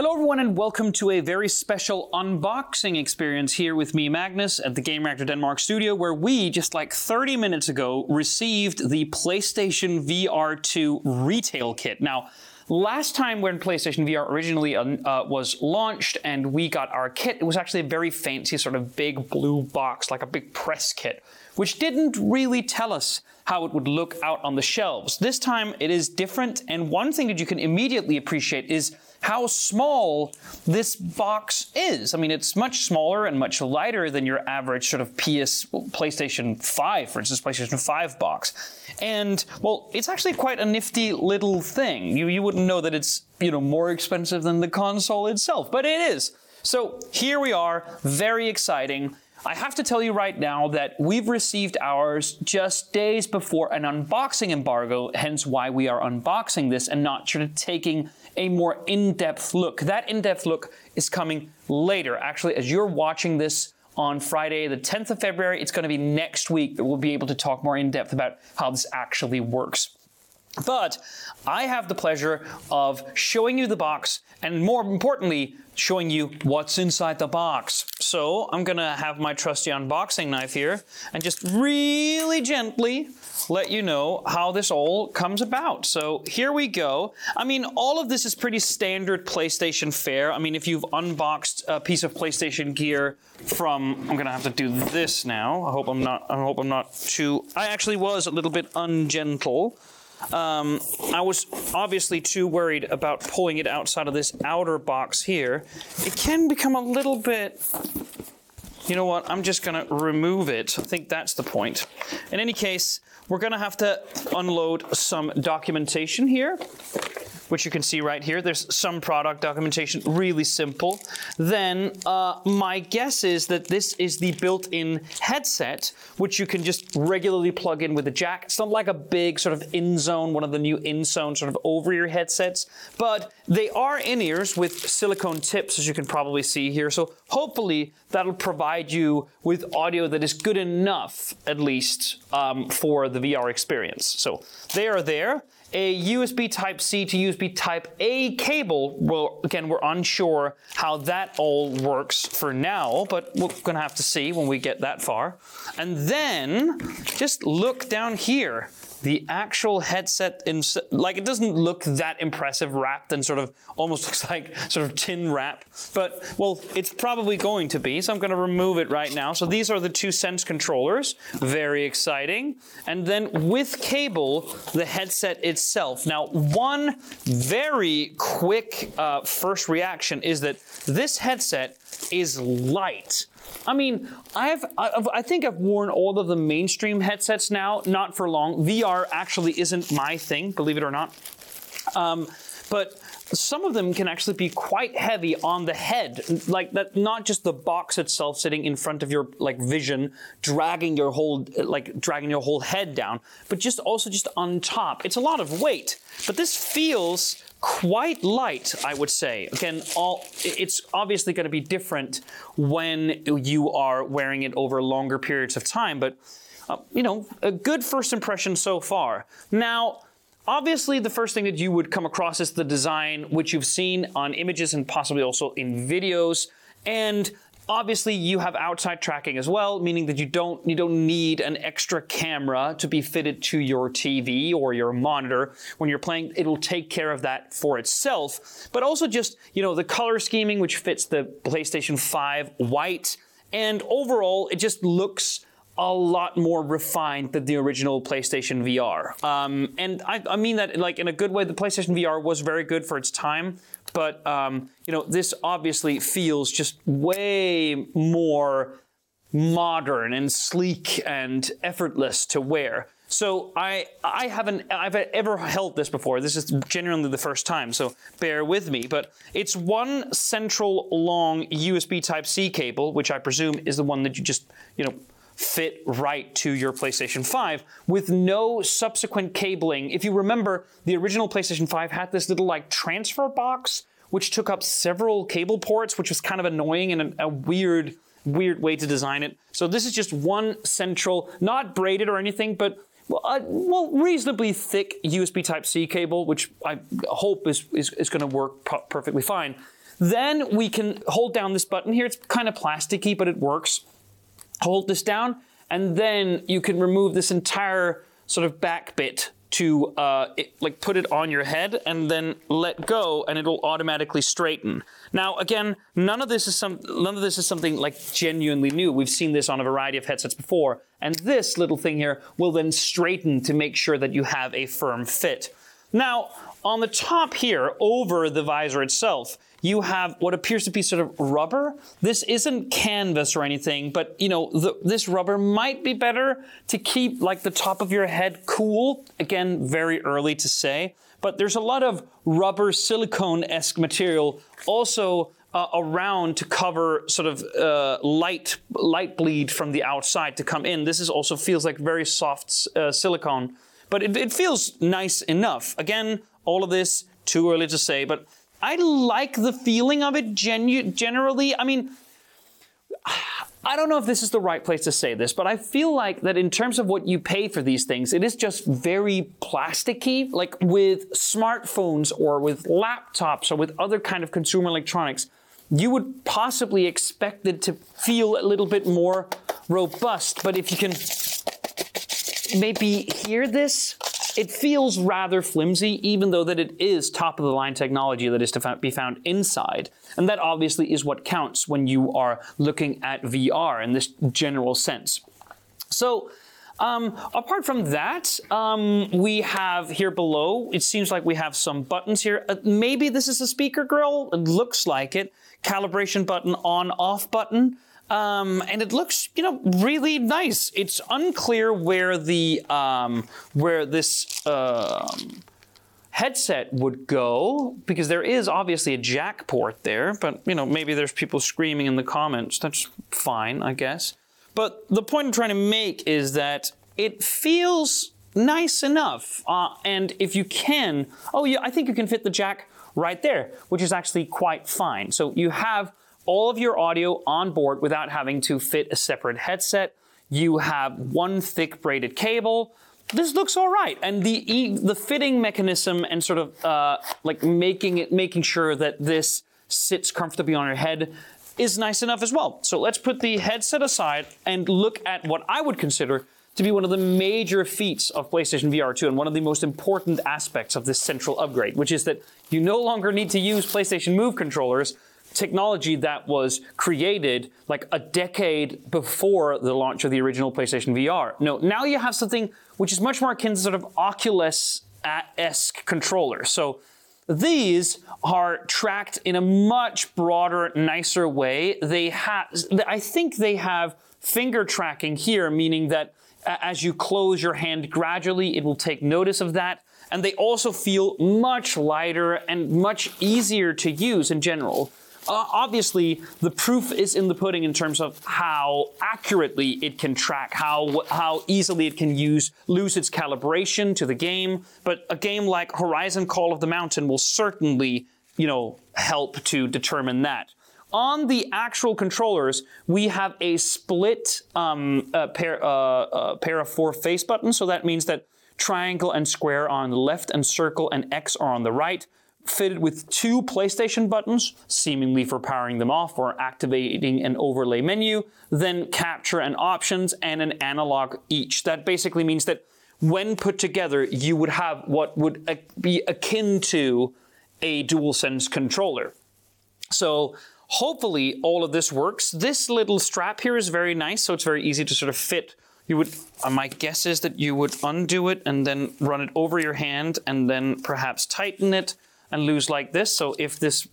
Hello, everyone, and welcome to a very special unboxing experience here with me, Magnus, at the Gamereactor Denmark studio, where we, just like 30 minutes ago, received the PlayStation VR 2 retail kit. Now, Last time when PlayStation VR originally uh, uh, was launched and we got our kit, it was actually a very fancy sort of big blue box, like a big press kit, which didn't really tell us how it would look out on the shelves. This time it is different, and one thing that you can immediately appreciate is how small this box is. I mean, it's much smaller and much lighter than your average sort of PS PlayStation 5, for instance, PlayStation 5 box. And well, it's actually quite a nifty little thing. You you wouldn't know that it's, you know, more expensive than the console itself, but it is. So, here we are, very exciting. I have to tell you right now that we've received ours just days before an unboxing embargo, hence why we are unboxing this and not taking a more in-depth look. That in-depth look is coming later. Actually, as you're watching this on Friday, the 10th of February, it's going to be next week that we'll be able to talk more in depth about how this actually works. But I have the pleasure of showing you the box and more importantly, showing you what's inside the box. So I'm gonna have my trusty unboxing knife here and just really gently let you know how this all comes about. So here we go. I mean, all of this is pretty standard PlayStation fare. I mean, if you've unboxed a piece of PlayStation gear from, I'm gonna have to do this now. I hope I'm not, I hope I'm not too, I actually was a little bit ungentle. Um, I was obviously too worried about pulling it outside of this outer box here. It can become a little bit you know what, I'm just gonna remove it. I think that's the point. In any case, we're gonna have to unload some documentation here which you can see right here. There's some product documentation, really simple. Then uh, my guess is that this is the built-in headset, which you can just regularly plug in with a jack. It's not like a big sort of INZONE, one of the new INZONE sort of over-ear headsets, but they are in-ears with silicone tips, as you can probably see here. So hopefully that'll provide you with audio that is good enough, at least, um, for the VR experience. So they are there a USB Type C to USB Type A cable. Well, again, we're unsure how that all works for now, but we're gonna have to see when we get that far. And then just look down here the actual headset, like it doesn't look that impressive wrapped and sort of almost looks like sort of tin wrap, but well, it's probably going to be, so I'm going to remove it right now. So these are the two Sense controllers, very exciting. And then with cable, the headset itself. Now, one very quick uh, first reaction is that this headset is light. I mean, I've, I've, i think I've worn all of the mainstream headsets now, not for long. VR actually isn't my thing, believe it or not. Um, but some of them can actually be quite heavy on the head, like that. Not just the box itself sitting in front of your like vision, dragging your whole like dragging your whole head down, but just also just on top. It's a lot of weight, but this feels quite light, I would say. Again, all it's obviously going to be different when you are wearing it over longer periods of time, but uh, you know, a good first impression so far. Now, obviously the first thing that you would come across is the design which you've seen on images and possibly also in videos and Obviously, you have outside tracking as well, meaning that you don't you don't need an extra camera to be fitted to your TV or your monitor when you're playing. It'll take care of that for itself. But also just you know the color scheming, which fits the PlayStation 5 white, and overall it just looks a lot more refined than the original PlayStation VR. Um, and I, I, mean that like in a good way. The PlayStation VR was very good for its time, but um, you know this obviously feels just way more modern and sleek and effortless to wear. So I I haven't I've ever held this before. This is genuinely the first time, so bear with me. But it's one central long USB Type C cable, which I presume is the one that you just you know fit right to your PlayStation 5 with no subsequent cabling. If you remember, the original PlayStation 5 had this little like transfer box which took up several cable ports, which was kind of annoying and a, weird weird way to design it. So this is just one central, not braided or anything, but well, well, reasonably thick USB Type C cable, which I hope is, is, is going to work perfectly fine. Then we can hold down this button here. It's kind of plasticky, but it works. Hold this down, and then you can remove this entire sort of back bit to uh, it, like put it on your head and then let go and it'll automatically straighten. Now again, none of this is some none of this is something like genuinely new. We've seen this on a variety of headsets before. And this little thing here will then straighten to make sure that you have a firm fit. Now, on the top here, over the visor itself, you have what appears to be sort of rubber. This isn't canvas or anything, but you know, the, this rubber might be better to keep like the top of your head cool. Again, very early to say, but there's a lot of rubber silicone-esque material also uh, around to cover sort of uh, light light bleed from the outside to come in. This is also feels like very soft uh, silicone, but it, it feels nice enough. Again, all of this too early to say, but I like the feeling of it genu- generally. I mean, I don't know if this is the right place to say this, but I feel like that in terms of what you pay for these things, it is just very plasticky. Like with smartphones or with laptops or with other kind of consumer electronics, you would possibly expect it to feel a little bit more robust. But if you can maybe hear this, it feels rather flimsy, even though that it is top of the line technology that is to be found inside. And that obviously is what counts when you are looking at VR in this general sense. So, um, apart from that, um, we have here below, it seems like we have some buttons here. Uh, maybe this is a speaker grill. It looks like it. Calibration button, on off button. Um, and it looks, you know, really nice. It's unclear where the um, where this um, headset would go because there is obviously a jack port there, but you know, maybe there's people screaming in the comments. That's fine, I guess. But the point I'm trying to make is that it feels nice enough. Uh, and if you can, oh yeah, I think you can fit the jack right there, which is actually quite fine. So you have all of your audio on board without having to fit a separate headset. You have one thick braided cable. This looks all right, and the the fitting mechanism and sort of uh, like making it making sure that this sits comfortably on your head is nice enough as well. So let's put the headset aside and look at what I would consider to be one of the major feats of PlayStation VR 2 and one of the most important aspects of this central upgrade, which is that you no longer need to use PlayStation Move controllers technology that was created like a decade before the launch of the original PlayStation VR. No, now you have something which is much more akin to sort of Oculus uh, esque controller. So these are tracked in a much broader, nicer way. They have, I think they have finger tracking here, meaning that uh, as you close your hand gradually, it will take notice of that. And they also feel much lighter and much easier to use in general uh, obviously, the proof is in the pudding in terms of how accurately it can track, how how easily it can use lose its calibration to the game. But a game like Horizon Call of the Mountain will certainly, you know, help to determine that. On the actual controllers, we have a split um, a pair, uh, pair of four face buttons. So that means that triangle and square are on the left, and circle and X are on the right fitted with two PlayStation buttons, seemingly for powering them off or activating an overlay menu, then capture and options, and an analog each. That basically means that when put together, you would have what would be akin to a DualSense controller. So hopefully all of this works. This little strap here is very nice, so it's very easy to sort of fit. You would, uh, my guess is that you would undo it and then run it over your hand and then perhaps tighten it and lose like this. So if this,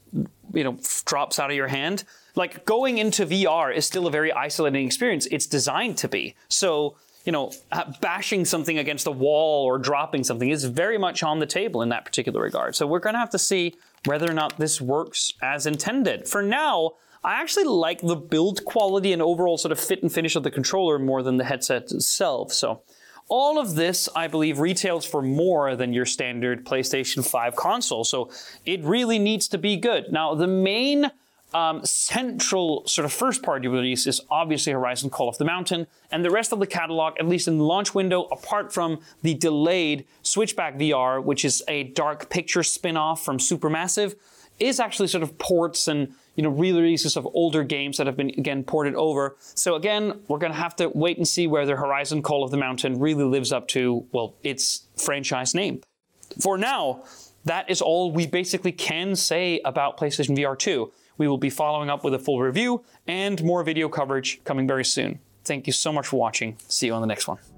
you know, drops out of your hand, like going into VR is still a very isolating experience. It's designed to be. So, you know, bashing something against a wall or dropping something is very much on the table in that particular regard. So we're going to have to see whether or not this works as intended. For now, I actually like the build quality and overall sort of fit and finish of the controller more than the headset itself. So all of this, I believe, retails for more than your standard PlayStation 5 console, so it really needs to be good. Now, the main um, central sort of first party release is obviously Horizon Call of the Mountain, and the rest of the catalog, at least in the launch window, apart from the delayed Switchback VR, which is a dark picture spin off from Supermassive, is actually sort of ports and you know re-releases of older games that have been again ported over. So again, we're going to have to wait and see whether Horizon Call of the Mountain really lives up to well its franchise name. For now, that is all we basically can say about PlayStation VR 2. We will be following up with a full review and more video coverage coming very soon. Thank you so much for watching. See you on the next one.